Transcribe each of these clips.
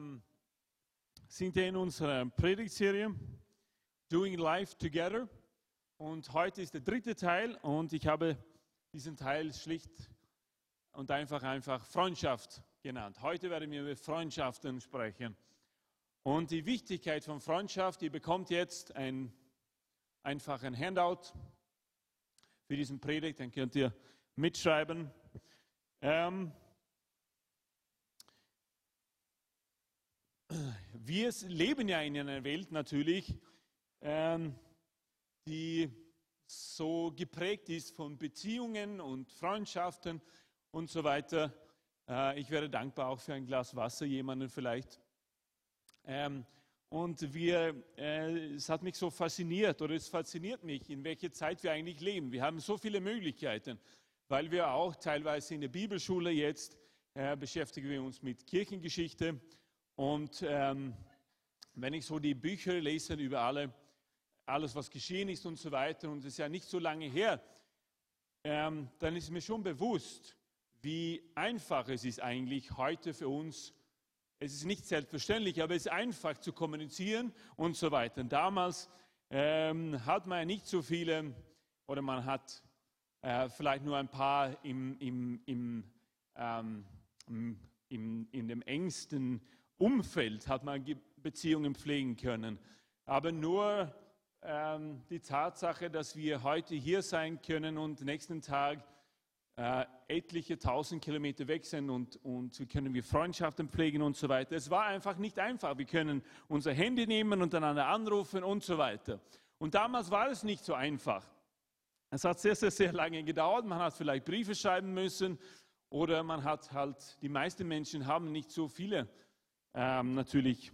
ähm, sind in unserer Predigtserie Doing Life Together. Und heute ist der dritte Teil und ich habe diesen Teil schlicht und einfach einfach Freundschaft genannt. Heute werden wir über Freundschaften sprechen. Und die Wichtigkeit von Freundschaft, ihr bekommt jetzt ein, einfach ein Handout für diesen Predigt, dann könnt ihr mitschreiben. Ähm, wir leben ja in einer Welt natürlich, ähm, die so geprägt ist von Beziehungen und Freundschaften und so weiter. Äh, ich wäre dankbar auch für ein Glas Wasser, jemanden vielleicht. Ähm, und wir, äh, es hat mich so fasziniert oder es fasziniert mich, in welcher Zeit wir eigentlich leben. Wir haben so viele Möglichkeiten, weil wir auch teilweise in der Bibelschule jetzt äh, beschäftigen wir uns mit Kirchengeschichte und ähm, wenn ich so die Bücher lese über alle, alles, was geschehen ist und so weiter, und es ist ja nicht so lange her, ähm, dann ist mir schon bewusst, wie einfach es ist eigentlich heute für uns. Es ist nicht selbstverständlich, aber es ist einfach zu kommunizieren und so weiter. Und damals ähm, hat man ja nicht so viele, oder man hat äh, vielleicht nur ein paar im, im, im, ähm, im, in dem engsten Umfeld hat man Beziehungen pflegen können. Aber nur ähm, die Tatsache, dass wir heute hier sein können und nächsten Tag äh, etliche tausend Kilometer weg sind und, und wir können wir Freundschaften pflegen und so weiter. Es war einfach nicht einfach. Wir können unser Handy nehmen und einander anrufen und so weiter. Und damals war es nicht so einfach. Es hat sehr, sehr, sehr lange gedauert. Man hat vielleicht Briefe schreiben müssen oder man hat halt, die meisten Menschen haben nicht so viele ähm, natürlich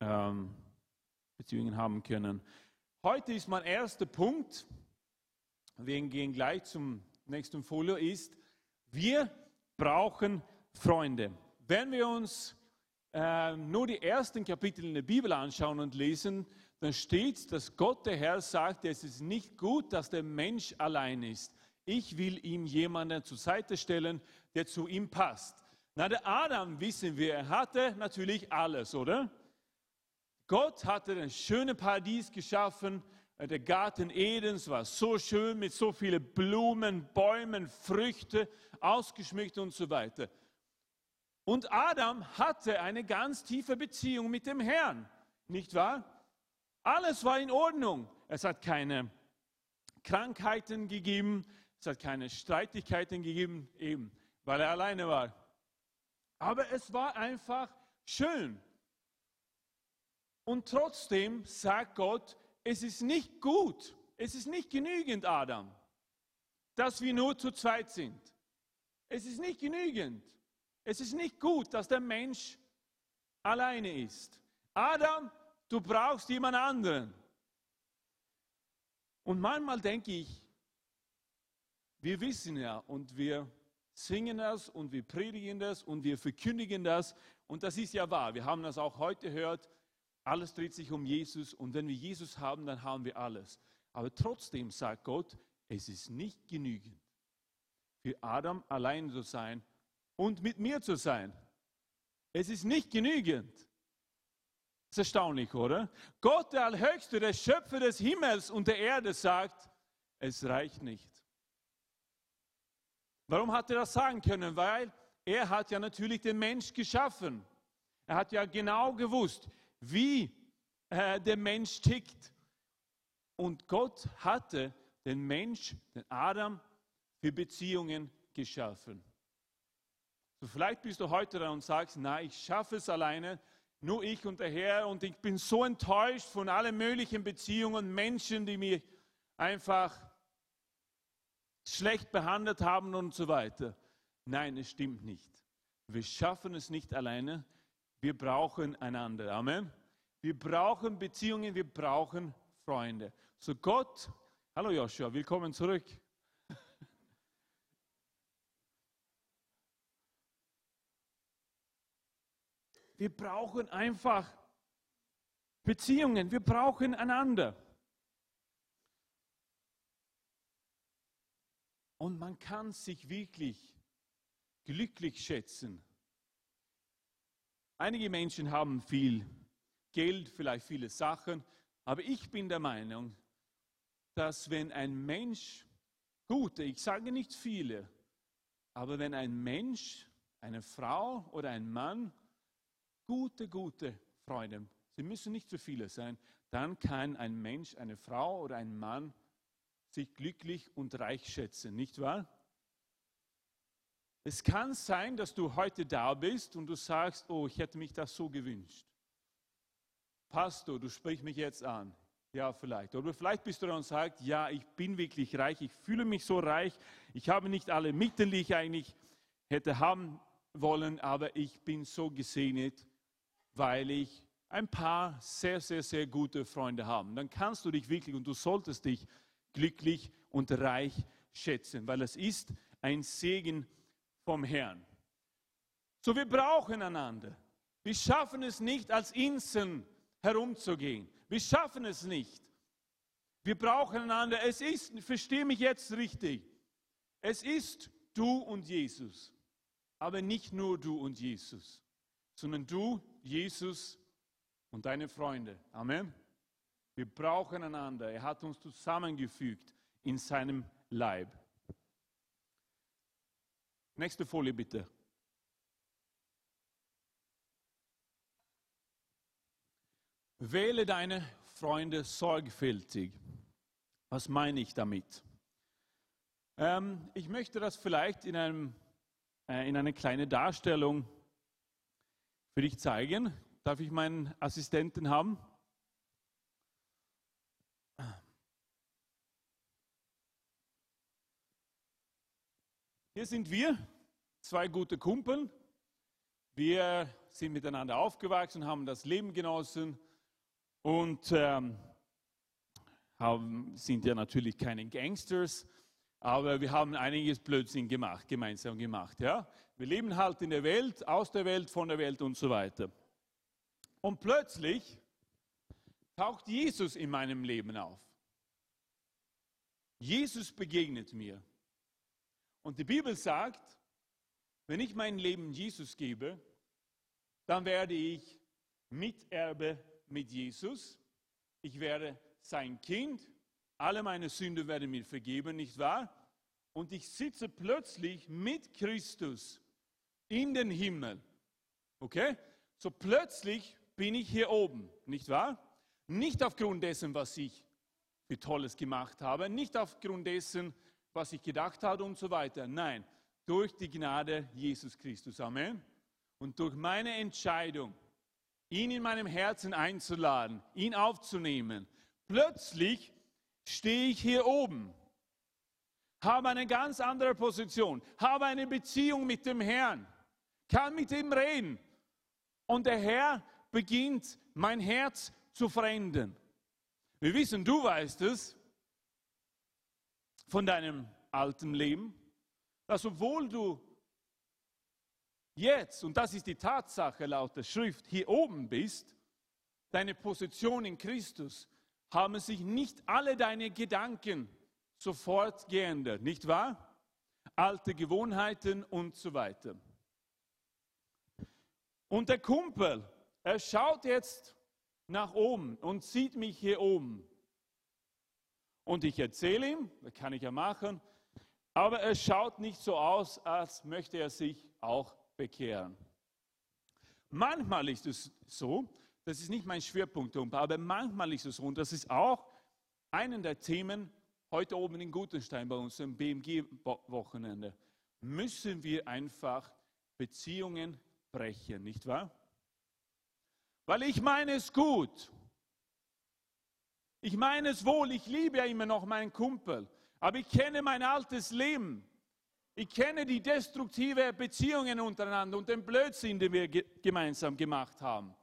ähm, Beziehungen haben können. Heute ist mein erster Punkt, wir gehen gleich zum nächsten Folio, ist, wir brauchen Freunde. Wenn wir uns äh, nur die ersten Kapitel in der Bibel anschauen und lesen, dann steht, dass Gott der Herr sagt, es ist nicht gut, dass der Mensch allein ist. Ich will ihm jemanden zur Seite stellen, der zu ihm passt. Na, der Adam, wissen wir, er hatte natürlich alles, oder? Gott hatte ein schönes Paradies geschaffen. Der Garten Edens war so schön mit so vielen Blumen, Bäumen, Früchte, ausgeschmückt und so weiter. Und Adam hatte eine ganz tiefe Beziehung mit dem Herrn, nicht wahr? Alles war in Ordnung. Es hat keine Krankheiten gegeben, es hat keine Streitigkeiten gegeben, eben weil er alleine war. Aber es war einfach schön. Und trotzdem sagt Gott, es ist nicht gut, es ist nicht genügend, Adam, dass wir nur zu zweit sind. Es ist nicht genügend. Es ist nicht gut, dass der Mensch alleine ist. Adam, du brauchst jemand anderen. Und manchmal denke ich, wir wissen ja und wir singen das und wir predigen das und wir verkündigen das. Und das ist ja wahr. Wir haben das auch heute gehört. Alles dreht sich um Jesus. Und wenn wir Jesus haben, dann haben wir alles. Aber trotzdem sagt Gott, es ist nicht genügend, für Adam allein zu sein und mit mir zu sein. Es ist nicht genügend. Das ist erstaunlich, oder? Gott, der Allhöchste, der Schöpfer des Himmels und der Erde, sagt, es reicht nicht. Warum hat er das sagen können? Weil er hat ja natürlich den Mensch geschaffen. Er hat ja genau gewusst, wie äh, der Mensch tickt. Und Gott hatte den Mensch, den Adam, für Beziehungen geschaffen. So vielleicht bist du heute da und sagst, na, ich schaffe es alleine, nur ich und der Herr und ich bin so enttäuscht von allen möglichen Beziehungen, Menschen, die mich einfach schlecht behandelt haben und so weiter. Nein, es stimmt nicht. Wir schaffen es nicht alleine. Wir brauchen einander. Amen. Wir brauchen Beziehungen, wir brauchen Freunde. So Gott, hallo Joshua, willkommen zurück. Wir brauchen einfach Beziehungen, wir brauchen einander. Und man kann sich wirklich glücklich schätzen, Einige Menschen haben viel Geld, vielleicht viele Sachen, aber ich bin der Meinung, dass wenn ein Mensch, gute, ich sage nicht viele, aber wenn ein Mensch, eine Frau oder ein Mann gute, gute Freunde, sie müssen nicht so viele sein, dann kann ein Mensch, eine Frau oder ein Mann sich glücklich und reich schätzen, nicht wahr? Es kann sein, dass du heute da bist und du sagst, oh, ich hätte mich das so gewünscht. Pastor, du sprichst mich jetzt an. Ja, vielleicht. Oder vielleicht bist du da und sagst, ja, ich bin wirklich reich, ich fühle mich so reich, ich habe nicht alle Mittel, die ich eigentlich hätte haben wollen, aber ich bin so gesegnet, weil ich ein paar sehr, sehr, sehr gute Freunde habe. Dann kannst du dich wirklich und du solltest dich glücklich und reich schätzen, weil es ist ein Segen vom Herrn. So, wir brauchen einander. Wir schaffen es nicht, als Inseln herumzugehen. Wir schaffen es nicht. Wir brauchen einander. Es ist, verstehe mich jetzt richtig, es ist du und Jesus. Aber nicht nur du und Jesus, sondern du, Jesus und deine Freunde. Amen. Wir brauchen einander. Er hat uns zusammengefügt in seinem Leib. Nächste Folie bitte. Wähle deine Freunde sorgfältig. Was meine ich damit? Ähm, ich möchte das vielleicht in, einem, äh, in einer kleinen Darstellung für dich zeigen. Darf ich meinen Assistenten haben? Hier sind wir, zwei gute Kumpel. Wir sind miteinander aufgewachsen, haben das Leben genossen und ähm, haben, sind ja natürlich keine Gangsters, aber wir haben einiges Blödsinn gemacht, gemeinsam gemacht. Ja? Wir leben halt in der Welt, aus der Welt, von der Welt und so weiter. Und plötzlich taucht Jesus in meinem Leben auf. Jesus begegnet mir. Und die Bibel sagt, wenn ich mein Leben Jesus gebe, dann werde ich Miterbe mit Jesus. Ich werde sein Kind. Alle meine Sünden werden mir vergeben, nicht wahr? Und ich sitze plötzlich mit Christus in den Himmel. Okay? So plötzlich bin ich hier oben, nicht wahr? Nicht aufgrund dessen, was ich für Tolles gemacht habe, nicht aufgrund dessen, was ich gedacht habe und so weiter. Nein, durch die Gnade Jesus Christus. Amen. Und durch meine Entscheidung, ihn in meinem Herzen einzuladen, ihn aufzunehmen, plötzlich stehe ich hier oben, habe eine ganz andere Position, habe eine Beziehung mit dem Herrn, kann mit ihm reden. Und der Herr beginnt mein Herz zu verändern. Wir wissen, du weißt es, von deinem alten Leben, dass obwohl du jetzt, und das ist die Tatsache laut der Schrift, hier oben bist, deine Position in Christus, haben sich nicht alle deine Gedanken sofort geändert, nicht wahr? Alte Gewohnheiten und so weiter. Und der Kumpel, er schaut jetzt nach oben und sieht mich hier oben. Und ich erzähle ihm, das kann ich ja machen, aber es schaut nicht so aus, als möchte er sich auch bekehren. Manchmal ist es so, das ist nicht mein Schwerpunkt, aber manchmal ist es so, und das ist auch einen der Themen heute oben in Gutenstein bei uns im BMG-Wochenende, müssen wir einfach Beziehungen brechen, nicht wahr? Weil ich meine es gut. Ich meine es wohl, ich liebe ja immer noch meinen Kumpel, aber ich kenne mein altes Leben. Ich kenne die destruktive Beziehungen untereinander und den Blödsinn, den wir gemeinsam gemacht haben.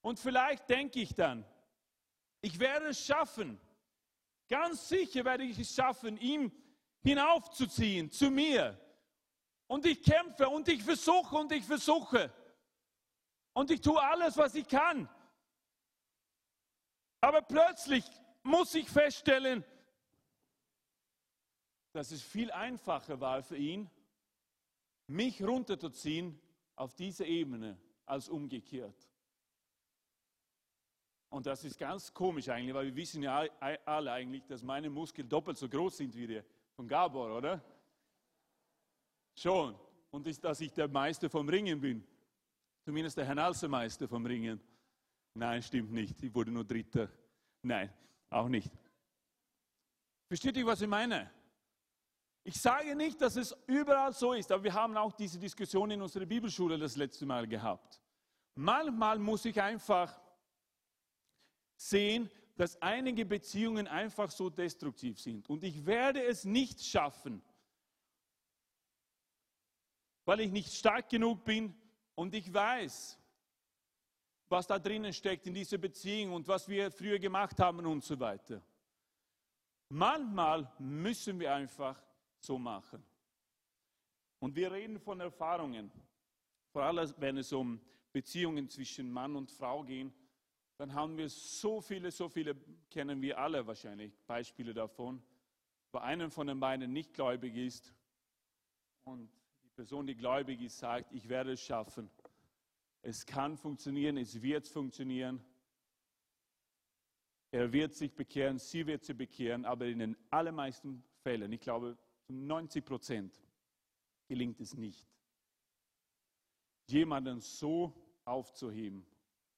Und vielleicht denke ich dann, ich werde es schaffen, ganz sicher werde ich es schaffen, ihn hinaufzuziehen zu mir. Und ich kämpfe und ich versuche und ich versuche. Und ich tue alles, was ich kann. Aber plötzlich muss ich feststellen, dass es viel einfacher war für ihn, mich runterzuziehen auf diese Ebene als umgekehrt. Und das ist ganz komisch eigentlich, weil wir wissen ja alle eigentlich, dass meine Muskeln doppelt so groß sind wie die von Gabor, oder? Schon. Und ist, dass ich der Meister vom Ringen bin. Zumindest der Herr vom Ringen. Nein, stimmt nicht. Ich wurde nur Dritter. Nein, auch nicht. Versteht ihr, was ich meine? Ich sage nicht, dass es überall so ist, aber wir haben auch diese Diskussion in unserer Bibelschule das letzte Mal gehabt. Manchmal muss ich einfach sehen, dass einige Beziehungen einfach so destruktiv sind. Und ich werde es nicht schaffen, weil ich nicht stark genug bin und ich weiß, was da drinnen steckt in dieser Beziehung und was wir früher gemacht haben und so weiter. Manchmal müssen wir einfach so machen. Und wir reden von Erfahrungen, vor allem wenn es um Beziehungen zwischen Mann und Frau geht, dann haben wir so viele, so viele, kennen wir alle wahrscheinlich, Beispiele davon, wo einer von den beiden nicht gläubig ist und die Person, die gläubig ist, sagt, ich werde es schaffen. Es kann funktionieren, es wird funktionieren. Er wird sich bekehren, sie wird sich bekehren, aber in den allermeisten Fällen, ich glaube zu 90 Prozent, gelingt es nicht, jemanden so aufzuheben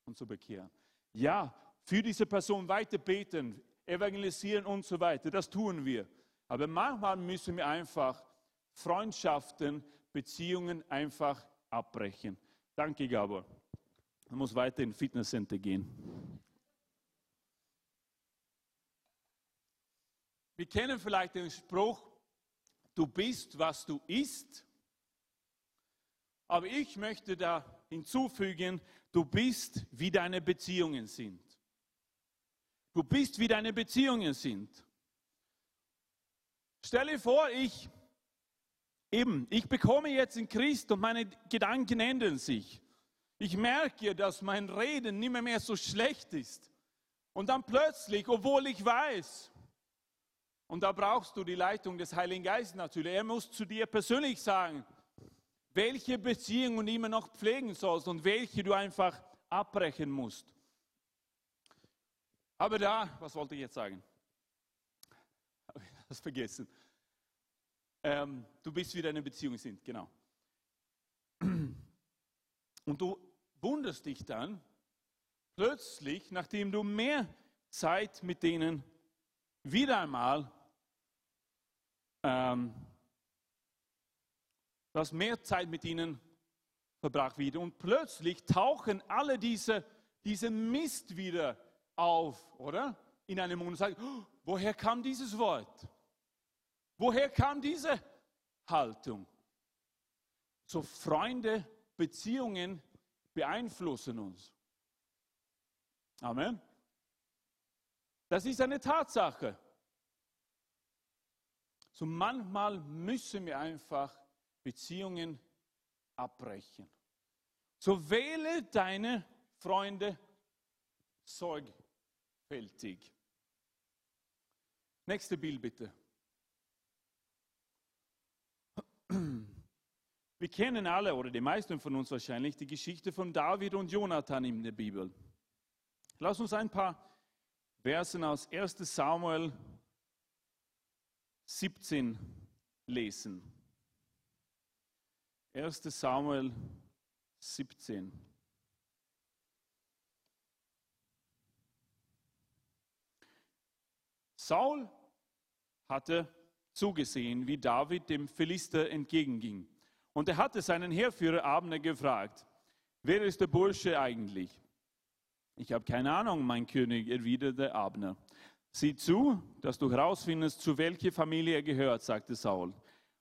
und zu bekehren. Ja, für diese Person weiter beten, evangelisieren und so weiter, das tun wir. Aber manchmal müssen wir einfach Freundschaften, Beziehungen einfach abbrechen. Danke, Gabor. Man muss weiter in Fitnesscenter gehen. Wir kennen vielleicht den Spruch, du bist, was du isst. Aber ich möchte da hinzufügen, du bist, wie deine Beziehungen sind. Du bist, wie deine Beziehungen sind. Stelle vor, ich eben, ich bekomme jetzt in Christ und meine Gedanken ändern sich. Ich merke, dass mein Reden nicht mehr, mehr so schlecht ist. Und dann plötzlich, obwohl ich weiß, und da brauchst du die Leitung des Heiligen Geistes natürlich, er muss zu dir persönlich sagen, welche Beziehungen du immer noch pflegen sollst und welche du einfach abbrechen musst. Aber da, was wollte ich jetzt sagen? Habe ich das vergessen? Ähm, du bist wie deine Beziehungen sind, genau. Und du wunderst dich dann plötzlich, nachdem du mehr Zeit mit denen wieder einmal ähm, Du hast mehr Zeit mit ihnen verbracht wieder. Und plötzlich tauchen alle diese, diese Mist wieder auf, oder? In einem Mund und sagen, oh, woher kam dieses Wort? Woher kam diese Haltung? So Freunde, Beziehungen beeinflussen uns. Amen. Das ist eine Tatsache. So manchmal müssen wir einfach Beziehungen abbrechen. So wähle deine Freunde sorgfältig. Nächste Bild bitte. Wir kennen alle, oder die meisten von uns wahrscheinlich, die Geschichte von David und Jonathan in der Bibel. Lass uns ein paar Versen aus 1 Samuel 17 lesen. 1 Samuel 17. Saul hatte zugesehen, wie David dem Philister entgegenging. Und er hatte seinen Heerführer Abner gefragt, wer ist der Bursche eigentlich? Ich habe keine Ahnung, mein König, erwiderte Abner. Sieh zu, dass du herausfindest, zu welcher Familie er gehört, sagte Saul.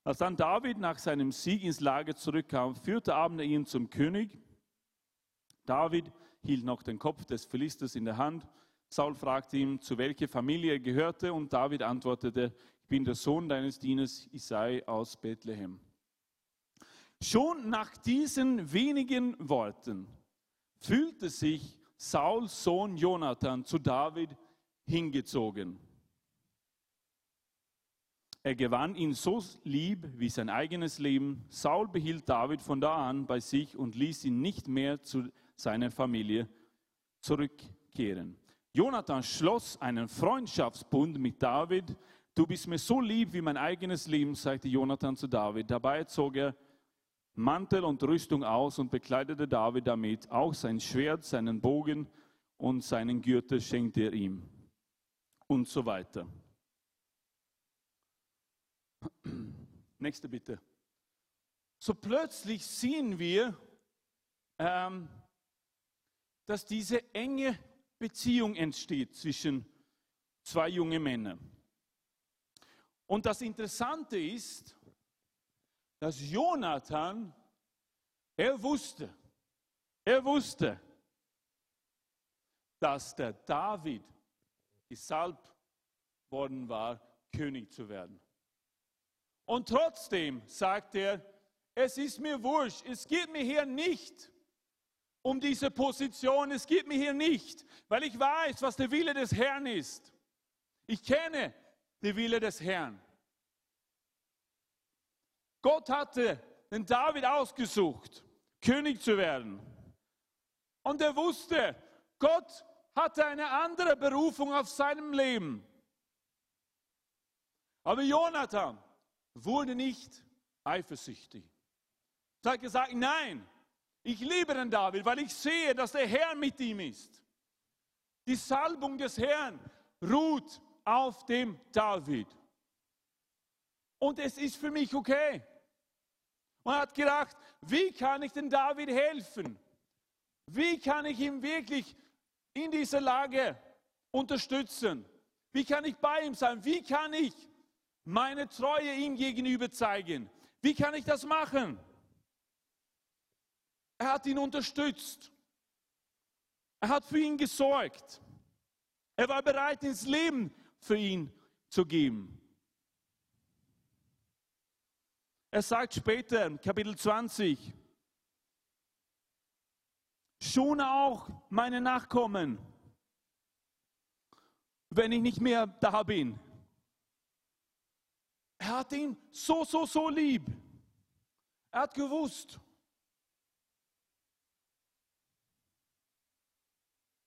Als dann David nach seinem Sieg ins Lager zurückkam, führte Abner ihn zum König. David hielt noch den Kopf des Philisters in der Hand. Saul fragte ihn, zu welcher Familie er gehörte, und David antwortete, ich bin der Sohn deines Dieners Isai aus Bethlehem. Schon nach diesen wenigen Worten fühlte sich Sauls Sohn Jonathan zu David hingezogen. Er gewann ihn so lieb wie sein eigenes Leben. Saul behielt David von da an bei sich und ließ ihn nicht mehr zu seiner Familie zurückkehren. Jonathan schloss einen Freundschaftsbund mit David. Du bist mir so lieb wie mein eigenes Leben, sagte Jonathan zu David. Dabei zog er Mantel und Rüstung aus und bekleidete David damit. Auch sein Schwert, seinen Bogen und seinen Gürtel schenkte er ihm. Und so weiter. Nächste bitte. So plötzlich sehen wir, ähm, dass diese enge Beziehung entsteht zwischen zwei jungen Männern. Und das Interessante ist, dass Jonathan, er wusste, er wusste, dass der David gesalbt worden war, König zu werden. Und trotzdem sagt er, es ist mir wurscht, es geht mir hier nicht um diese Position, es geht mir hier nicht, weil ich weiß, was der Wille des Herrn ist. Ich kenne den Wille des Herrn. Gott hatte den David ausgesucht, König zu werden. Und er wusste, Gott hatte eine andere Berufung auf seinem Leben. Aber Jonathan wurde nicht eifersüchtig. Er hat gesagt, nein, ich liebe den David, weil ich sehe, dass der Herr mit ihm ist. Die Salbung des Herrn ruht auf dem David. Und es ist für mich okay. Man hat gedacht, wie kann ich den David helfen? Wie kann ich ihn wirklich in dieser Lage unterstützen? Wie kann ich bei ihm sein? Wie kann ich meine Treue ihm gegenüber zeigen? Wie kann ich das machen? Er hat ihn unterstützt. Er hat für ihn gesorgt. Er war bereit, ins Leben für ihn zu geben. Er sagt später, Kapitel 20, schon auch meine Nachkommen, wenn ich nicht mehr da bin. Er hat ihn so, so, so lieb. Er hat gewusst,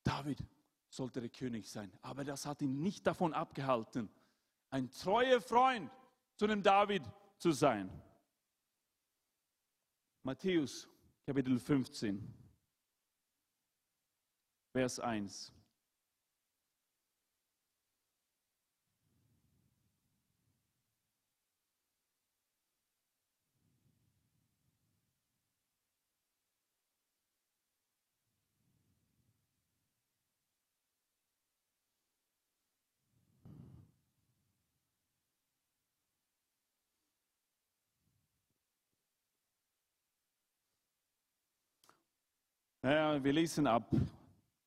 David sollte der König sein. Aber das hat ihn nicht davon abgehalten, ein treuer Freund zu dem David zu sein. Matthäus Kapitel 15, Vers 1. Ja, wir lesen ab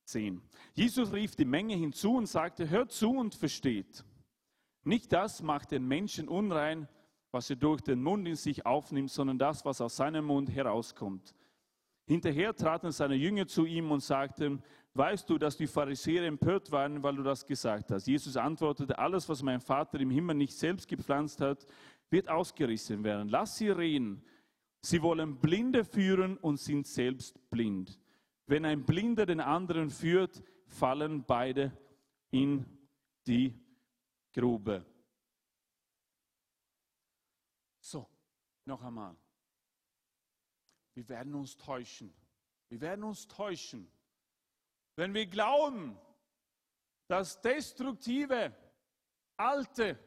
10. Jesus rief die Menge hinzu und sagte, hört zu und versteht. Nicht das macht den Menschen unrein, was er durch den Mund in sich aufnimmt, sondern das, was aus seinem Mund herauskommt. Hinterher traten seine Jünger zu ihm und sagten, weißt du, dass die Pharisäer empört waren, weil du das gesagt hast? Jesus antwortete, alles, was mein Vater im Himmel nicht selbst gepflanzt hat, wird ausgerissen werden. Lass sie reden. Sie wollen Blinde führen und sind selbst blind. Wenn ein Blinder den anderen führt, fallen beide in die Grube. So, noch einmal. Wir werden uns täuschen. Wir werden uns täuschen, wenn wir glauben, dass destruktive, alte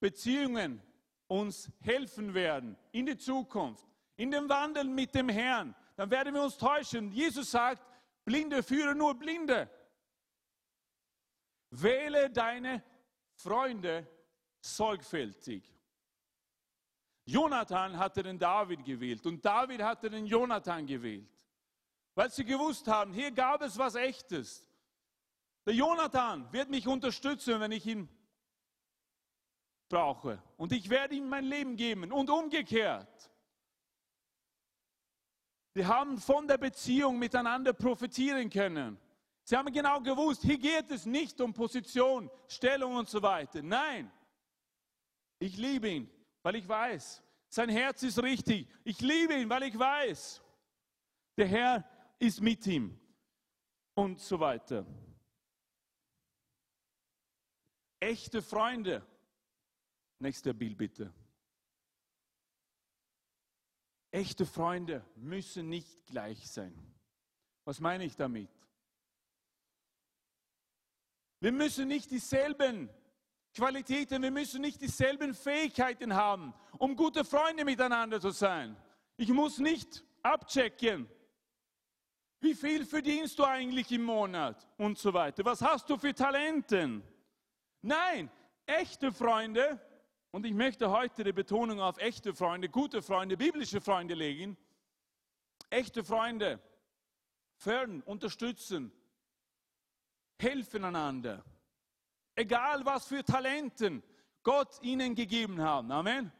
Beziehungen uns helfen werden in die Zukunft, in dem Wandel mit dem Herrn, dann werden wir uns täuschen. Jesus sagt, Blinde führen nur Blinde. Wähle deine Freunde sorgfältig. Jonathan hatte den David gewählt und David hatte den Jonathan gewählt, weil sie gewusst haben, hier gab es was Echtes. Der Jonathan wird mich unterstützen, wenn ich ihn brauche. Und ich werde ihm mein Leben geben und umgekehrt. Sie haben von der Beziehung miteinander profitieren können. Sie haben genau gewusst, hier geht es nicht um Position, Stellung und so weiter. Nein, Ich liebe ihn, weil ich weiß, sein Herz ist richtig. Ich liebe ihn, weil ich weiß, der Herr ist mit ihm und so weiter. Echte Freunde. Nächster Bild bitte. Echte Freunde müssen nicht gleich sein. Was meine ich damit? Wir müssen nicht dieselben Qualitäten, wir müssen nicht dieselben Fähigkeiten haben, um gute Freunde miteinander zu sein. Ich muss nicht abchecken, wie viel verdienst du eigentlich im Monat und so weiter. Was hast du für Talenten? Nein, echte Freunde, und ich möchte heute die Betonung auf echte Freunde, gute Freunde, biblische Freunde legen. Echte Freunde fördern, unterstützen, helfen einander. Egal was für Talenten Gott ihnen gegeben hat. Amen.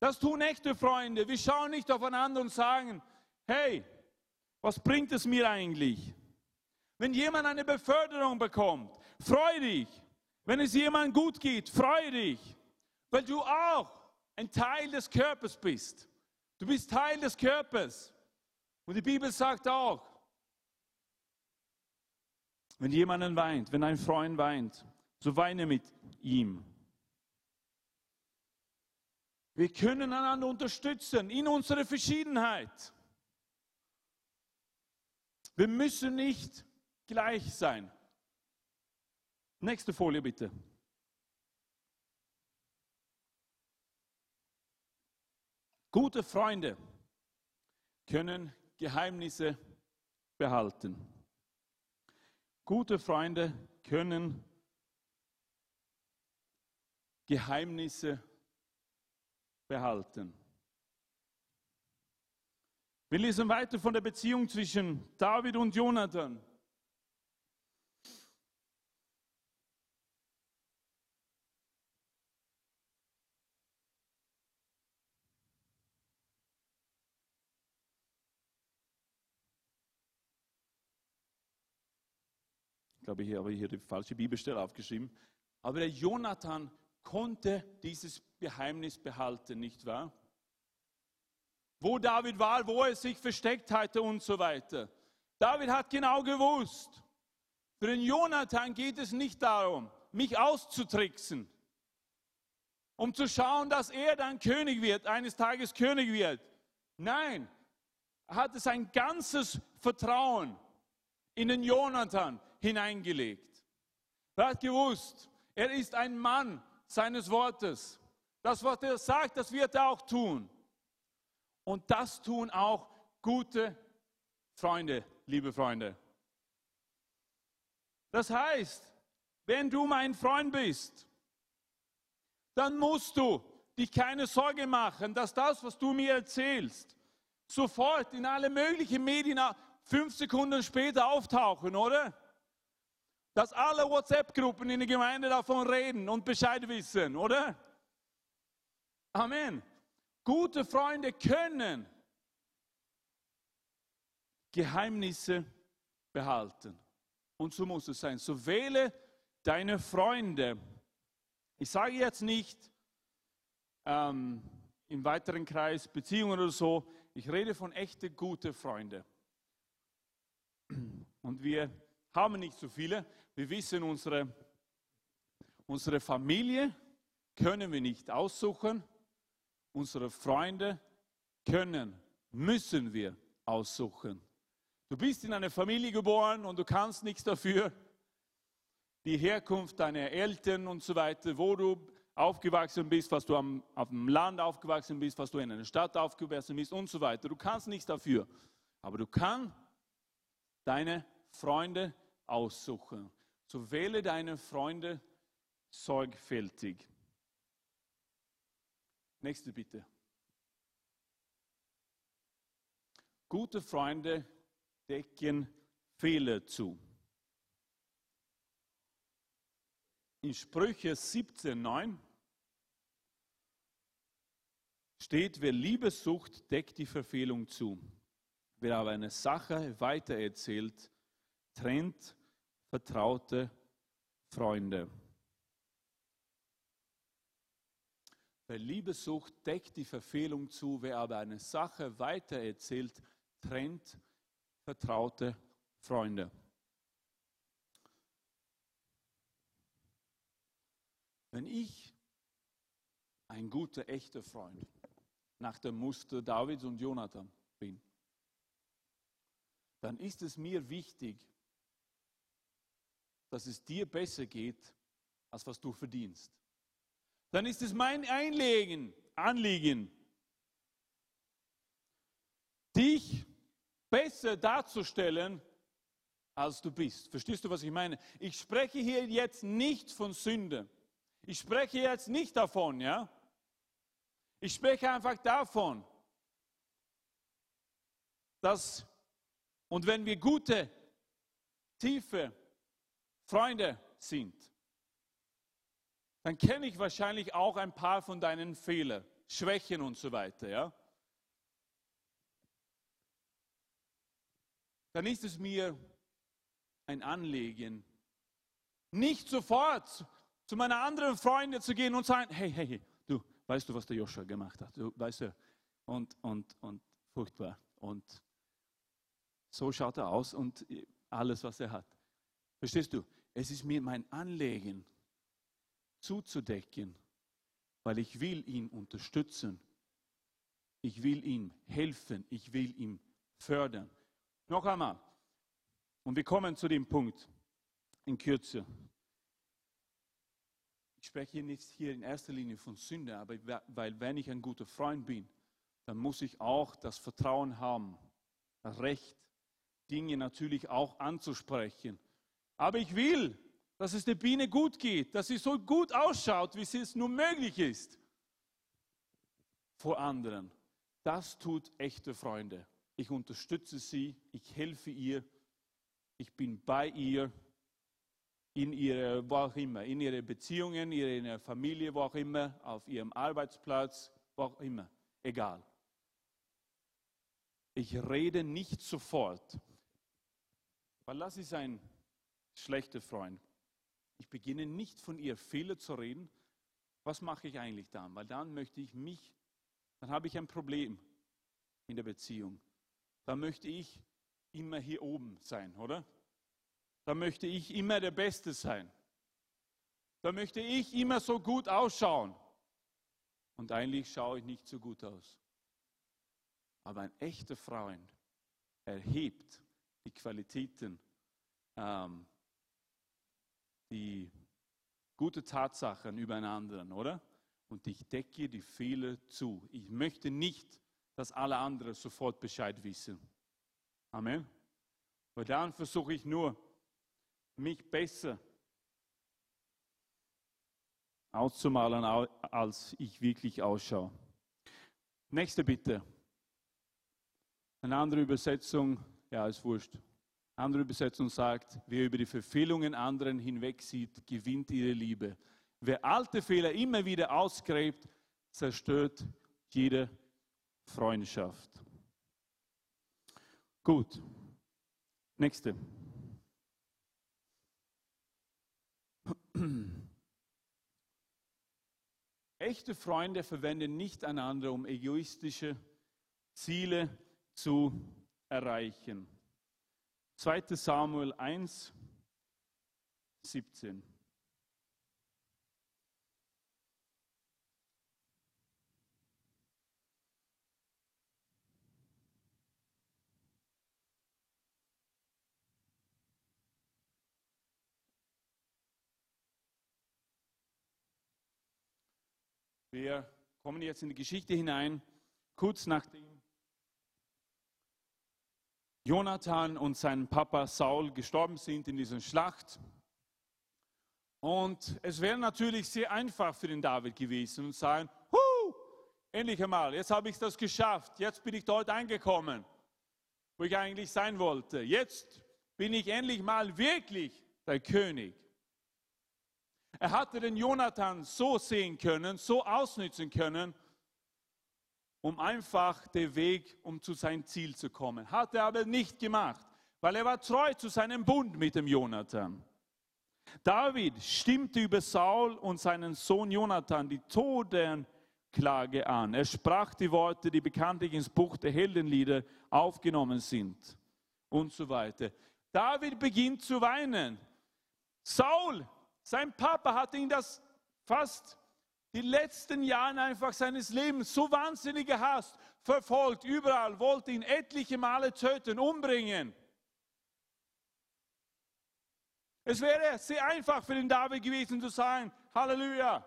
Das tun echte Freunde. Wir schauen nicht aufeinander und sagen, hey, was bringt es mir eigentlich? Wenn jemand eine Beförderung bekommt, freu dich. Wenn es jemandem gut geht, freu dich. Weil du auch ein Teil des Körpers bist. Du bist Teil des Körpers. Und die Bibel sagt auch, wenn jemand weint, wenn ein Freund weint, so weine mit ihm. Wir können einander unterstützen in unserer Verschiedenheit. Wir müssen nicht gleich sein. Nächste Folie bitte. Gute Freunde können Geheimnisse behalten. Gute Freunde können Geheimnisse behalten. Wir lesen weiter von der Beziehung zwischen David und Jonathan. Habe ich hier die falsche Bibelstelle aufgeschrieben. Aber der Jonathan konnte dieses Geheimnis behalten, nicht wahr? Wo David war, wo er sich versteckt hatte und so weiter. David hat genau gewusst, für den Jonathan geht es nicht darum, mich auszutricksen, um zu schauen, dass er dann König wird, eines Tages König wird. Nein, er hatte sein ganzes Vertrauen in den Jonathan hineingelegt. Er hat gewusst, er ist ein Mann seines Wortes. Das, was er sagt, das wird er auch tun. Und das tun auch gute Freunde, liebe Freunde. Das heißt, wenn du mein Freund bist, dann musst du dich keine Sorge machen, dass das, was du mir erzählst, sofort in alle möglichen Medien fünf Sekunden später auftauchen, oder? Dass alle WhatsApp-Gruppen in der Gemeinde davon reden und Bescheid wissen, oder? Amen. Gute Freunde können Geheimnisse behalten. Und so muss es sein. So wähle deine Freunde. Ich sage jetzt nicht ähm, im weiteren Kreis Beziehungen oder so. Ich rede von echte gute Freunde. Und wir haben nicht so viele. Wir wissen, unsere, unsere Familie können wir nicht aussuchen. Unsere Freunde können, müssen wir aussuchen. Du bist in eine Familie geboren und du kannst nichts dafür. Die Herkunft deiner Eltern und so weiter, wo du aufgewachsen bist, was du am, auf dem Land aufgewachsen bist, was du in einer Stadt aufgewachsen bist und so weiter. Du kannst nichts dafür. Aber du kannst deine Freunde aussuchen. So wähle deine Freunde sorgfältig. Nächste bitte. Gute Freunde decken Fehler zu. In Sprüche 17,9 steht, wer Liebe sucht, deckt die Verfehlung zu. Wer aber eine Sache weitererzählt, trennt vertraute Freunde. Weil Liebessucht deckt die Verfehlung zu, wer aber eine Sache weitererzählt, trennt vertraute Freunde. Wenn ich ein guter, echter Freund nach dem Muster Davids und Jonathan bin, dann ist es mir wichtig, dass es dir besser geht, als was du verdienst. Dann ist es mein Einlegen, Anliegen, dich besser darzustellen, als du bist. Verstehst du, was ich meine? Ich spreche hier jetzt nicht von Sünde. Ich spreche jetzt nicht davon, ja? Ich spreche einfach davon, dass, und wenn wir gute, tiefe Freunde sind, dann kenne ich wahrscheinlich auch ein paar von deinen Fehlern, Schwächen und so weiter, ja? Dann ist es mir ein Anliegen, nicht sofort zu meiner anderen Freundin zu gehen und sagen, hey, hey, hey, du, weißt du, was der Joshua gemacht hat? Du, weißt du, und, und, und furchtbar. Und so schaut er aus und alles, was er hat. Verstehst du? Es ist mir mein Anliegen, zuzudecken, weil ich will ihn unterstützen. Ich will ihm helfen. Ich will ihm fördern. Noch einmal. Und wir kommen zu dem Punkt in Kürze. Ich spreche hier nicht hier in erster Linie von Sünde, aber weil wenn ich ein guter Freund bin, dann muss ich auch das Vertrauen haben, das Recht, Dinge natürlich auch anzusprechen. Aber ich will, dass es der Biene gut geht, dass sie so gut ausschaut, wie es nur möglich ist vor anderen. Das tut echte Freunde. Ich unterstütze sie, ich helfe ihr, ich bin bei ihr in ihrer, wo auch immer, in ihre Beziehungen, in ihrer Familie, wo auch immer, auf ihrem Arbeitsplatz, wo auch immer, egal. Ich rede nicht sofort, weil das ist ein schlechter Freund. Ich beginne nicht von ihr Fehler zu reden. Was mache ich eigentlich dann? Weil dann möchte ich mich, dann habe ich ein Problem in der Beziehung. Dann möchte ich immer hier oben sein, oder? da möchte ich immer der Beste sein. Da möchte ich immer so gut ausschauen. Und eigentlich schaue ich nicht so gut aus. Aber ein echter Freund erhebt die Qualitäten, ähm, die gute Tatsachen über einen anderen, oder? Und ich decke die Fehler zu. Ich möchte nicht, dass alle anderen sofort Bescheid wissen. Amen. Weil dann versuche ich nur, mich besser auszumalen, als ich wirklich ausschaue. Nächste Bitte. Eine andere Übersetzung, ja, ist wurscht. Andere Übersetzung sagt, wer über die Verfehlungen anderen hinwegsieht, gewinnt ihre Liebe. Wer alte Fehler immer wieder ausgräbt, zerstört jede Freundschaft. Gut. Nächste. Echte Freunde verwenden nicht einander, um egoistische Ziele zu erreichen. 2. Samuel 1, 17. Wir kommen jetzt in die Geschichte hinein, kurz nachdem Jonathan und sein Papa Saul gestorben sind in dieser Schlacht. Und es wäre natürlich sehr einfach für den David gewesen und sagen, Hu, endlich einmal, jetzt habe ich das geschafft, jetzt bin ich dort angekommen, wo ich eigentlich sein wollte. Jetzt bin ich endlich mal wirklich der König. Er hatte den Jonathan so sehen können, so ausnützen können, um einfach den Weg, um zu seinem Ziel zu kommen. Hat er aber nicht gemacht, weil er war treu zu seinem Bund mit dem Jonathan. David stimmte über Saul und seinen Sohn Jonathan die Toten Klage an. Er sprach die Worte, die bekanntlich ins Buch der Heldenlieder aufgenommen sind und so weiter. David beginnt zu weinen. Saul, sein Papa hat ihn das fast die letzten Jahre einfach seines Lebens so wahnsinnig gehasst, verfolgt, überall, wollte ihn etliche Male töten, umbringen. Es wäre sehr einfach für den David gewesen zu sagen, Halleluja,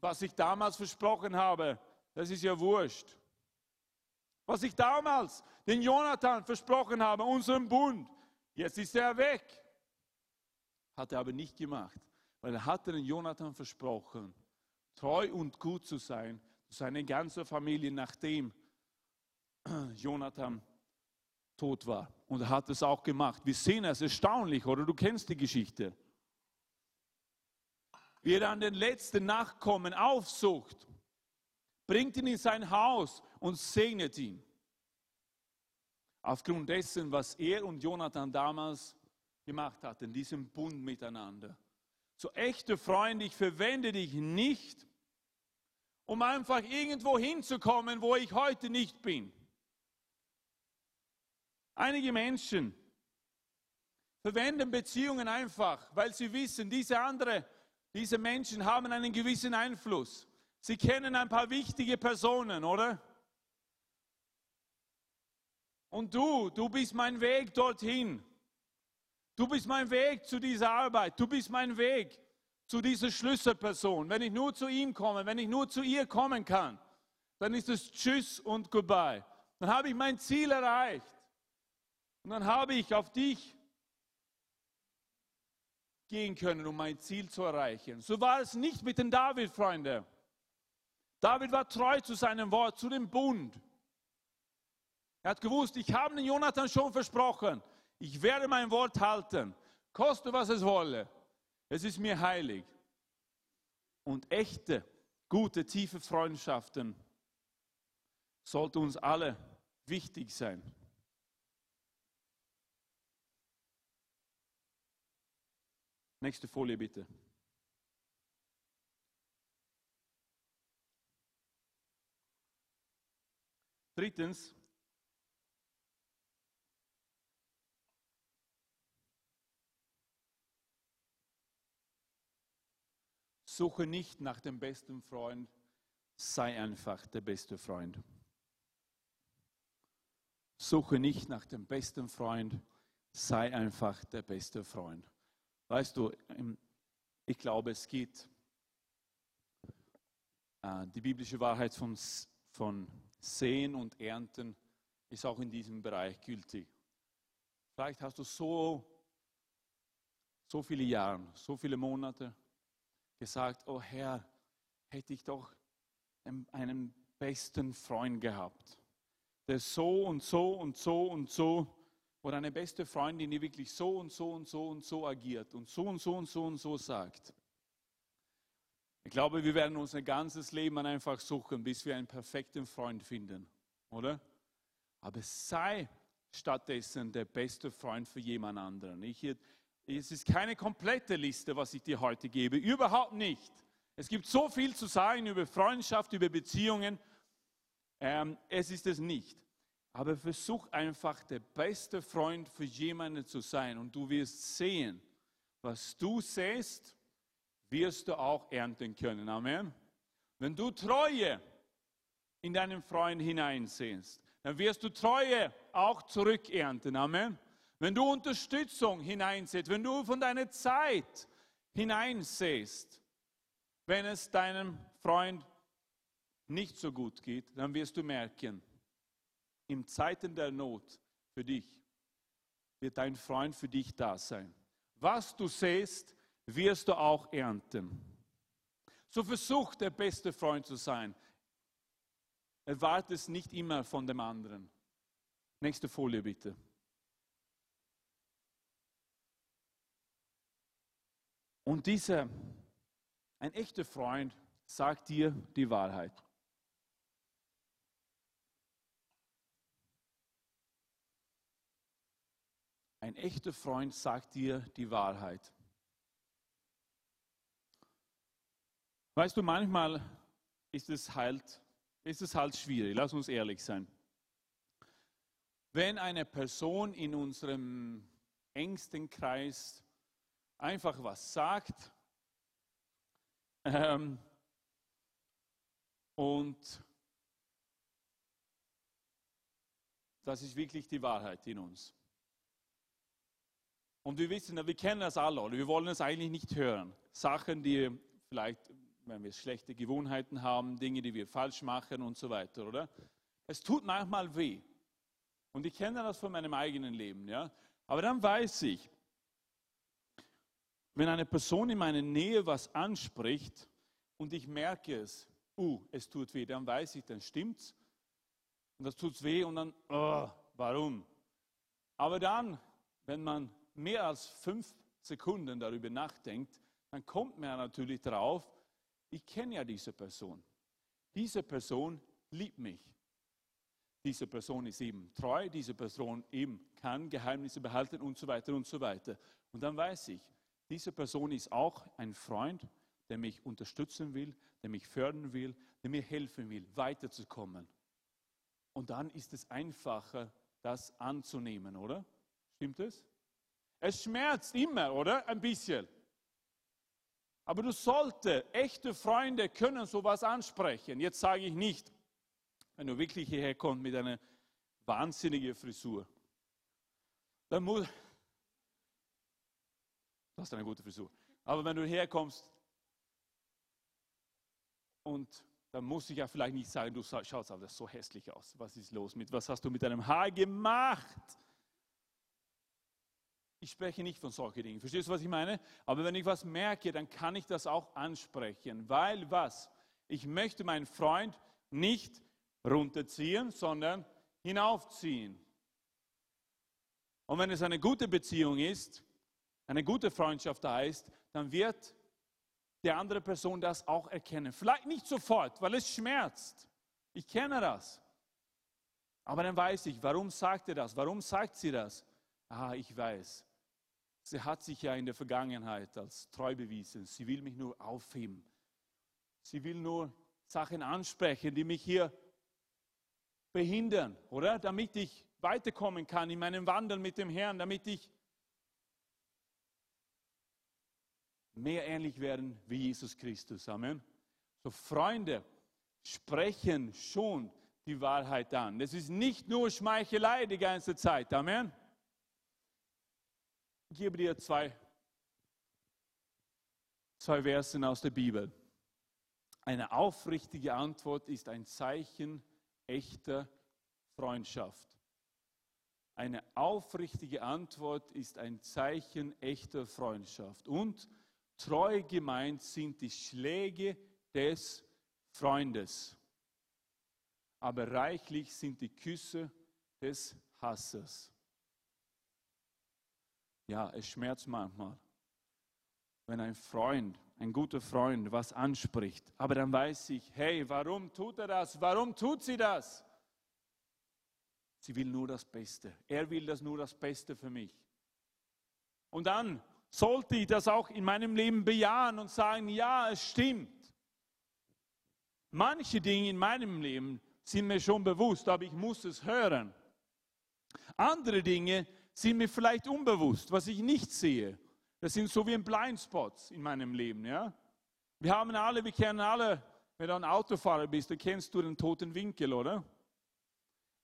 was ich damals versprochen habe, das ist ja wurscht. Was ich damals den Jonathan versprochen habe, unserem Bund, jetzt ist er weg. Hat er aber nicht gemacht, weil er hatte den Jonathan versprochen, treu und gut zu sein, seine ganze Familie, nachdem Jonathan tot war. Und er hat es auch gemacht. Wir sehen es erstaunlich, oder? Du kennst die Geschichte. Wie er dann den letzten Nachkommen aufsucht, bringt ihn in sein Haus und segnet ihn. Aufgrund dessen, was er und Jonathan damals gemacht hatten, diesem Bund miteinander. So echte Freunde, ich verwende dich nicht, um einfach irgendwo hinzukommen, wo ich heute nicht bin. Einige Menschen verwenden Beziehungen einfach, weil sie wissen, diese andere, diese Menschen haben einen gewissen Einfluss. Sie kennen ein paar wichtige Personen, oder? Und du, du bist mein Weg dorthin. Du bist mein Weg zu dieser Arbeit. Du bist mein Weg zu dieser Schlüsselperson. Wenn ich nur zu ihm komme, wenn ich nur zu ihr kommen kann, dann ist es Tschüss und Goodbye. Dann habe ich mein Ziel erreicht. Und dann habe ich auf dich gehen können, um mein Ziel zu erreichen. So war es nicht mit den David, Freunde. David war treu zu seinem Wort, zu dem Bund. Er hat gewusst, ich habe den Jonathan schon versprochen, ich werde mein Wort halten, koste was es wolle. Es ist mir heilig. Und echte, gute, tiefe Freundschaften sollten uns alle wichtig sein. Nächste Folie bitte. Drittens, Suche nicht nach dem besten Freund, sei einfach der beste Freund. Suche nicht nach dem besten Freund, sei einfach der beste Freund. Weißt du, ich glaube, es geht. Äh, die biblische Wahrheit von, von Sehen und Ernten ist auch in diesem Bereich gültig. Vielleicht hast du so, so viele Jahre, so viele Monate, gesagt, oh Herr, hätte ich doch einen besten Freund gehabt, der so und so und so und so, oder eine beste Freundin, die wirklich so und so und so und so agiert und so und so und so und so sagt. Ich glaube, wir werden unser ganzes Leben einfach suchen, bis wir einen perfekten Freund finden, oder? Aber sei stattdessen der beste Freund für jemand anderen. Ich, es ist keine komplette Liste, was ich dir heute gebe. Überhaupt nicht. Es gibt so viel zu sagen über Freundschaft, über Beziehungen. Ähm, es ist es nicht. Aber versuch einfach der beste Freund für jemanden zu sein. Und du wirst sehen, was du säst, wirst du auch ernten können. Amen. Wenn du Treue in deinen Freund hineinsehst, dann wirst du Treue auch zurückernten. Amen. Wenn du Unterstützung hineinsetzt, wenn du von deiner Zeit hineinsehst, wenn es deinem Freund nicht so gut geht, dann wirst du merken, in Zeiten der Not für dich wird dein Freund für dich da sein. Was du sähst, wirst du auch ernten. So versuch der beste Freund zu sein. Erwarte es nicht immer von dem anderen. Nächste Folie bitte. Und dieser, ein echter Freund, sagt dir die Wahrheit. Ein echter Freund sagt dir die Wahrheit. Weißt du, manchmal ist es halt, ist es halt schwierig. Lass uns ehrlich sein. Wenn eine Person in unserem engsten Kreis einfach was sagt ähm, und das ist wirklich die Wahrheit in uns. Und wir wissen, wir kennen das alle, oder? wir wollen es eigentlich nicht hören. Sachen, die vielleicht, wenn wir schlechte Gewohnheiten haben, Dinge, die wir falsch machen und so weiter, oder? Es tut manchmal weh. Und ich kenne das von meinem eigenen Leben, ja. Aber dann weiß ich, wenn eine Person in meiner Nähe was anspricht und ich merke es, uh, es tut weh, dann weiß ich, dann stimmt's. Und das tut weh und dann, oh, warum? Aber dann, wenn man mehr als fünf Sekunden darüber nachdenkt, dann kommt man natürlich drauf, ich kenne ja diese Person. Diese Person liebt mich. Diese Person ist eben treu, diese Person eben kann Geheimnisse behalten und so weiter und so weiter. Und dann weiß ich, diese Person ist auch ein Freund, der mich unterstützen will, der mich fördern will, der mir helfen will, weiterzukommen. Und dann ist es einfacher, das anzunehmen, oder? Stimmt es? Es schmerzt immer, oder? Ein bisschen. Aber du solltest, echte Freunde können sowas ansprechen. Jetzt sage ich nicht, wenn du wirklich hierher kommst mit einer wahnsinnigen Frisur, dann muss. Du hast eine gute Frisur. Aber wenn du herkommst und dann muss ich ja vielleicht nicht sagen, du schaust aber so hässlich aus. Was ist los mit, was hast du mit deinem Haar gemacht? Ich spreche nicht von solchen Dingen. Verstehst du, was ich meine? Aber wenn ich was merke, dann kann ich das auch ansprechen. Weil was? Ich möchte meinen Freund nicht runterziehen, sondern hinaufziehen. Und wenn es eine gute Beziehung ist, eine gute Freundschaft da ist, dann wird die andere Person das auch erkennen. Vielleicht nicht sofort, weil es schmerzt. Ich kenne das. Aber dann weiß ich, warum sagt er das? Warum sagt sie das? Ah, ich weiß. Sie hat sich ja in der Vergangenheit als treu bewiesen. Sie will mich nur aufheben. Sie will nur Sachen ansprechen, die mich hier behindern, oder? Damit ich weiterkommen kann in meinem Wandel mit dem Herrn, damit ich mehr ähnlich werden wie Jesus Christus. Amen. So Freunde sprechen schon die Wahrheit an. Es ist nicht nur Schmeichelei die ganze Zeit. Amen. Ich gebe dir zwei, zwei Versen aus der Bibel. Eine aufrichtige Antwort ist ein Zeichen echter Freundschaft. Eine aufrichtige Antwort ist ein Zeichen echter Freundschaft. Und treu gemeint sind die Schläge des Freundes. Aber reichlich sind die Küsse des Hassers. Ja, es schmerzt manchmal, wenn ein Freund, ein guter Freund was anspricht. Aber dann weiß ich, hey, warum tut er das? Warum tut sie das? Sie will nur das Beste. Er will das nur das Beste für mich. Und dann sollte ich das auch in meinem Leben bejahen und sagen, ja, es stimmt. Manche Dinge in meinem Leben sind mir schon bewusst, aber ich muss es hören. Andere Dinge sind mir vielleicht unbewusst, was ich nicht sehe. Das sind so wie ein Blindspots in meinem Leben. Ja? Wir haben alle, wir kennen alle, wenn du ein Autofahrer bist, dann kennst du den toten Winkel, oder?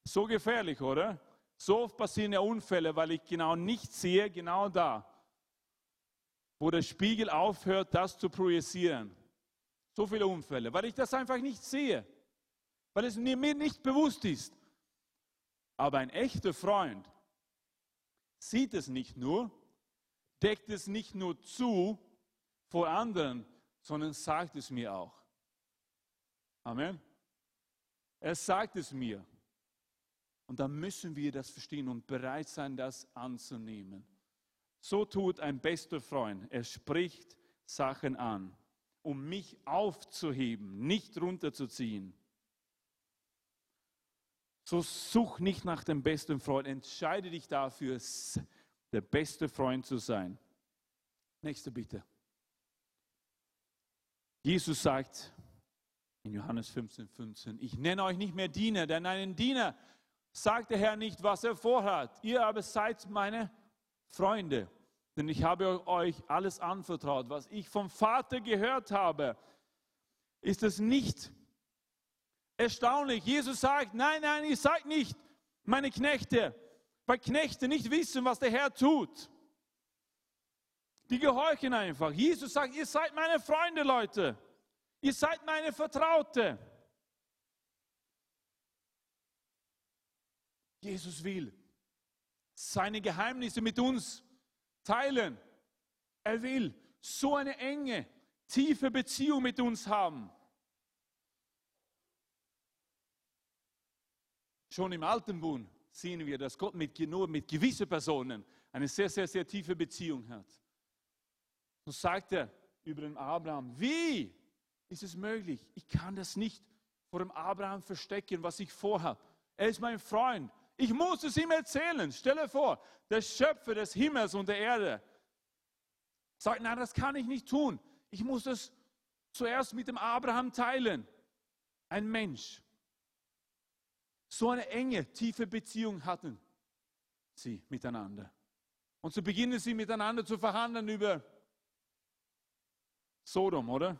So gefährlich, oder? So oft passieren ja Unfälle, weil ich genau nicht sehe, genau da wo der Spiegel aufhört, das zu projizieren. So viele Unfälle, weil ich das einfach nicht sehe, weil es mir nicht bewusst ist. Aber ein echter Freund sieht es nicht nur, deckt es nicht nur zu vor anderen, sondern sagt es mir auch. Amen. Er sagt es mir. Und dann müssen wir das verstehen und bereit sein, das anzunehmen. So tut ein bester Freund. Er spricht Sachen an, um mich aufzuheben, nicht runterzuziehen. So such nicht nach dem besten Freund. Entscheide dich dafür, der beste Freund zu sein. Nächste Bitte. Jesus sagt, In Johannes 15, 15. Ich nenne euch nicht mehr Diener, denn einen Diener sagt der Herr nicht, was er vorhat. Ihr aber seid meine Freunde, denn ich habe euch alles anvertraut, was ich vom Vater gehört habe. Ist es nicht erstaunlich? Jesus sagt, nein, nein, ihr seid nicht meine Knechte, weil Knechte nicht wissen, was der Herr tut. Die gehorchen einfach. Jesus sagt, ihr seid meine Freunde, Leute. Ihr seid meine Vertraute. Jesus will seine Geheimnisse mit uns teilen. Er will so eine enge, tiefe Beziehung mit uns haben. Schon im Alten Bund sehen wir, dass Gott mit, nur mit gewissen Personen eine sehr, sehr, sehr tiefe Beziehung hat. So sagt er über den Abraham, wie ist es möglich? Ich kann das nicht vor dem Abraham verstecken, was ich vorhabe. Er ist mein Freund. Ich muss es ihm erzählen. Stelle vor, der Schöpfer des Himmels und der Erde sagt, nein, das kann ich nicht tun. Ich muss es zuerst mit dem Abraham teilen. Ein Mensch. So eine enge, tiefe Beziehung hatten sie miteinander. Und so beginnen sie miteinander zu verhandeln über Sodom, oder?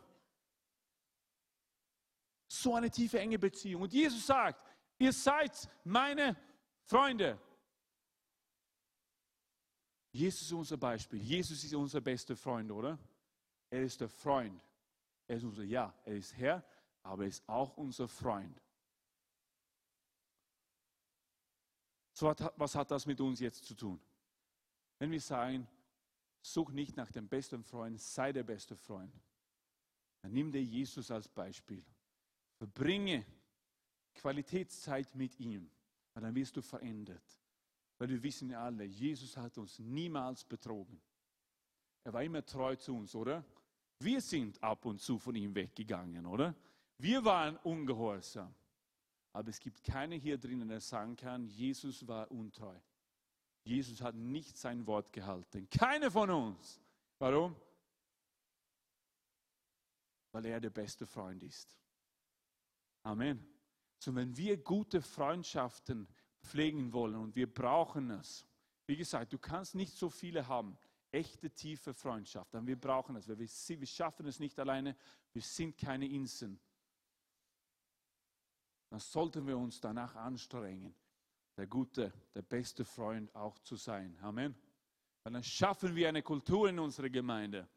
So eine tiefe, enge Beziehung. Und Jesus sagt, ihr seid meine Freunde. Jesus ist unser Beispiel. Jesus ist unser bester Freund, oder? Er ist der Freund. Er ist unser, ja, er ist Herr, aber er ist auch unser Freund. So was hat das mit uns jetzt zu tun? Wenn wir sagen, such nicht nach dem besten Freund, sei der beste Freund. Dann nimm dir Jesus als Beispiel. Verbringe Qualitätszeit mit ihm, weil dann wirst du verändert. Weil wir wissen ja alle, Jesus hat uns niemals betrogen. Er war immer treu zu uns, oder? Wir sind ab und zu von ihm weggegangen, oder? Wir waren ungehorsam. Aber es gibt keine hier drinnen, der sagen kann, Jesus war untreu. Jesus hat nicht sein Wort gehalten. Keine von uns. Warum? Weil er der beste Freund ist. Amen. So, wenn wir gute Freundschaften pflegen wollen und wir brauchen es, wie gesagt, du kannst nicht so viele haben, echte tiefe Freundschaft, aber wir brauchen es, weil wir, wir schaffen es nicht alleine, wir sind keine Inseln. Dann sollten wir uns danach anstrengen, der gute, der beste Freund auch zu sein. Amen. Weil dann schaffen wir eine Kultur in unserer Gemeinde,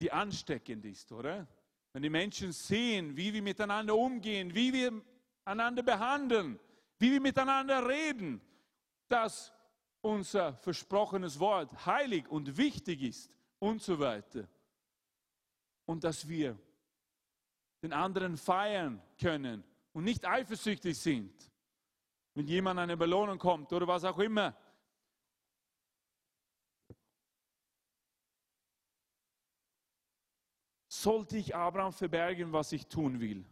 die ansteckend ist, oder? Wenn die Menschen sehen, wie wir miteinander umgehen, wie wir einander behandeln, wie wir miteinander reden, dass unser versprochenes Wort heilig und wichtig ist und so weiter. Und dass wir den anderen feiern können und nicht eifersüchtig sind, wenn jemand eine Belohnung kommt oder was auch immer. Sollte ich Abraham verbergen, was ich tun will?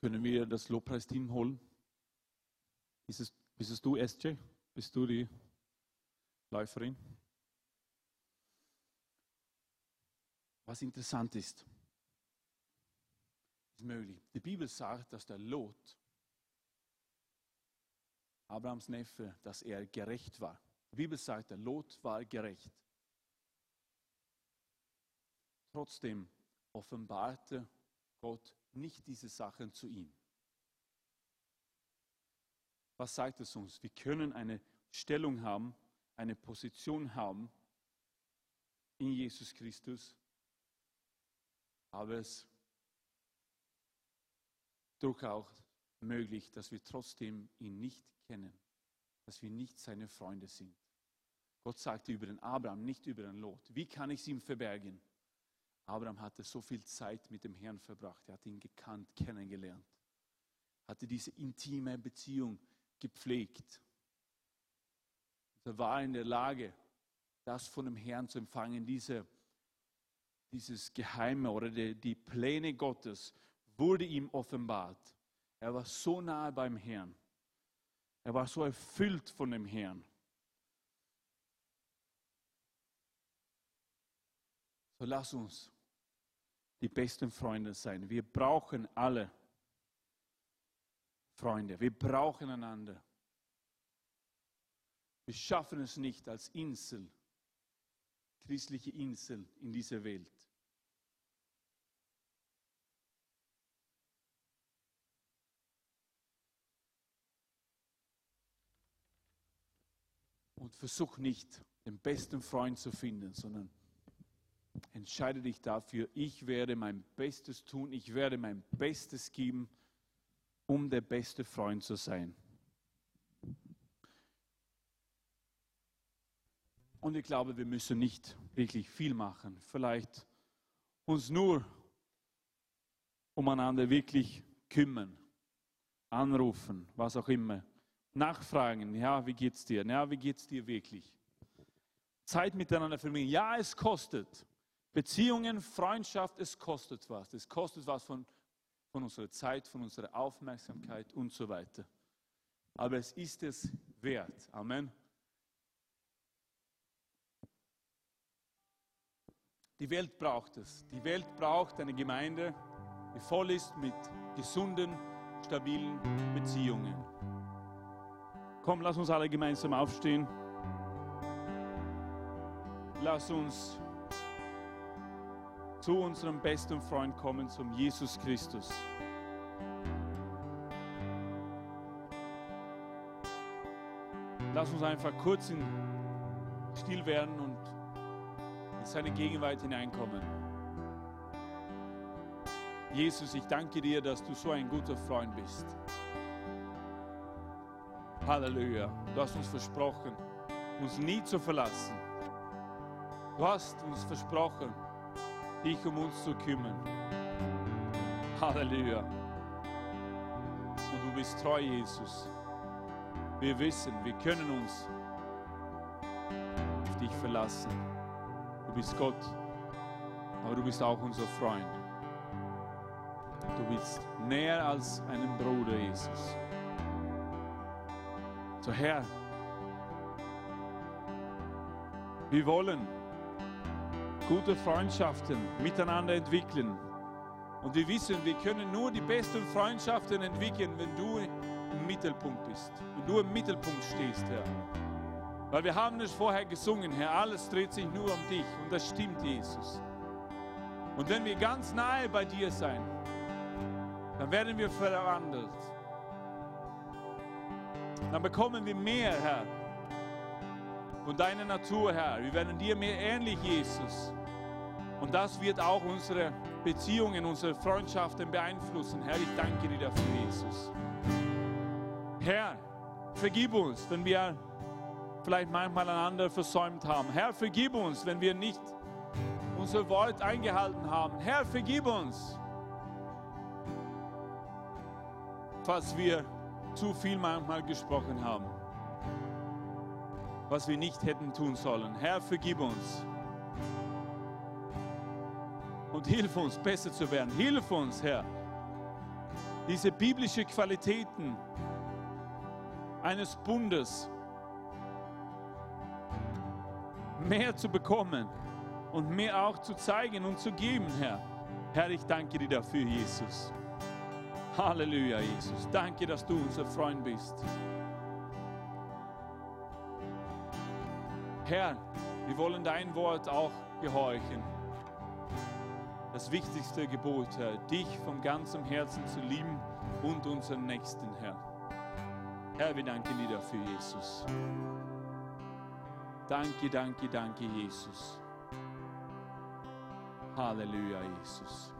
Können wir das Lobpreisteam holen? Ist es, bist es du, SJ? Bist du die Läuferin? Was interessant ist, ist möglich. Die Bibel sagt, dass der Lot, Abrahams Neffe, dass er gerecht war. Die Bibel sagt, der Lot war gerecht. Trotzdem offenbarte Gott nicht diese Sachen zu ihm. Was sagt es uns? Wir können eine Stellung haben, eine Position haben in Jesus Christus, aber es ist durchaus möglich, dass wir trotzdem ihn nicht kennen, dass wir nicht seine Freunde sind. Gott sagte über den Abraham, nicht über den Lot. Wie kann ich es ihm verbergen? Abraham hatte so viel Zeit mit dem Herrn verbracht. Er hat ihn gekannt, kennengelernt. Hatte diese intime Beziehung gepflegt. Er war in der Lage, das von dem Herrn zu empfangen, diese, dieses Geheime oder die, die Pläne Gottes wurde ihm offenbart. Er war so nahe beim Herrn. Er war so erfüllt von dem Herrn. So lass uns die besten Freunde sein. Wir brauchen alle Freunde. Wir brauchen einander. Wir schaffen es nicht als Insel, christliche Insel in dieser Welt. Und versuch nicht, den besten Freund zu finden, sondern entscheide dich dafür, ich werde mein Bestes tun, ich werde mein Bestes geben, um der beste Freund zu sein. Und ich glaube, wir müssen nicht wirklich viel machen. Vielleicht uns nur umeinander wirklich kümmern, anrufen, was auch immer. Nachfragen, ja, wie geht's dir? Ja, wie geht's dir wirklich? Zeit miteinander verbringen. Ja, es kostet. Beziehungen, Freundschaft, es kostet was. Es kostet was von, von unserer Zeit, von unserer Aufmerksamkeit und so weiter. Aber es ist es wert. Amen. Die Welt braucht es. Die Welt braucht eine Gemeinde, die voll ist mit gesunden, stabilen Beziehungen. Komm, lass uns alle gemeinsam aufstehen. Lass uns zu unserem besten Freund kommen, zum Jesus Christus. Lass uns einfach kurz in still werden und in seine Gegenwart hineinkommen. Jesus, ich danke dir, dass du so ein guter Freund bist. Halleluja. Du hast uns versprochen, uns nie zu verlassen. Du hast uns versprochen, dich um uns zu kümmern. Halleluja. Und du bist treu, Jesus. Wir wissen, wir können uns auf dich verlassen. Du bist Gott, aber du bist auch unser Freund. Du bist näher als einen Bruder, Jesus. So Herr, wir wollen gute Freundschaften miteinander entwickeln. Und wir wissen, wir können nur die besten Freundschaften entwickeln, wenn du im Mittelpunkt bist, wenn du im Mittelpunkt stehst, Herr. Weil wir haben es vorher gesungen, Herr, alles dreht sich nur um dich und das stimmt, Jesus. Und wenn wir ganz nahe bei dir sein, dann werden wir verwandelt. Dann bekommen wir mehr, Herr, von deiner Natur, Herr. Wir werden dir mehr ähnlich, Jesus. Und das wird auch unsere Beziehungen, unsere Freundschaften beeinflussen. Herr, ich danke dir dafür, Jesus. Herr, vergib uns, wenn wir vielleicht manchmal einander versäumt haben. Herr, vergib uns, wenn wir nicht unser Wort eingehalten haben. Herr, vergib uns, falls wir zu viel manchmal gesprochen haben was wir nicht hätten tun sollen. Herr, vergib uns. Und hilf uns, besser zu werden. Hilf uns, Herr, diese biblischen Qualitäten eines Bundes mehr zu bekommen und mehr auch zu zeigen und zu geben, Herr. Herr, ich danke dir dafür, Jesus. Halleluja, Jesus. Danke, dass du unser Freund bist. Herr, wir wollen dein Wort auch gehorchen. Das wichtigste Gebot, Herr, dich von ganzem Herzen zu lieben und unseren Nächsten, Herr. Herr, wir danken dir dafür, Jesus. Danke, danke, danke, Jesus. Halleluja, Jesus.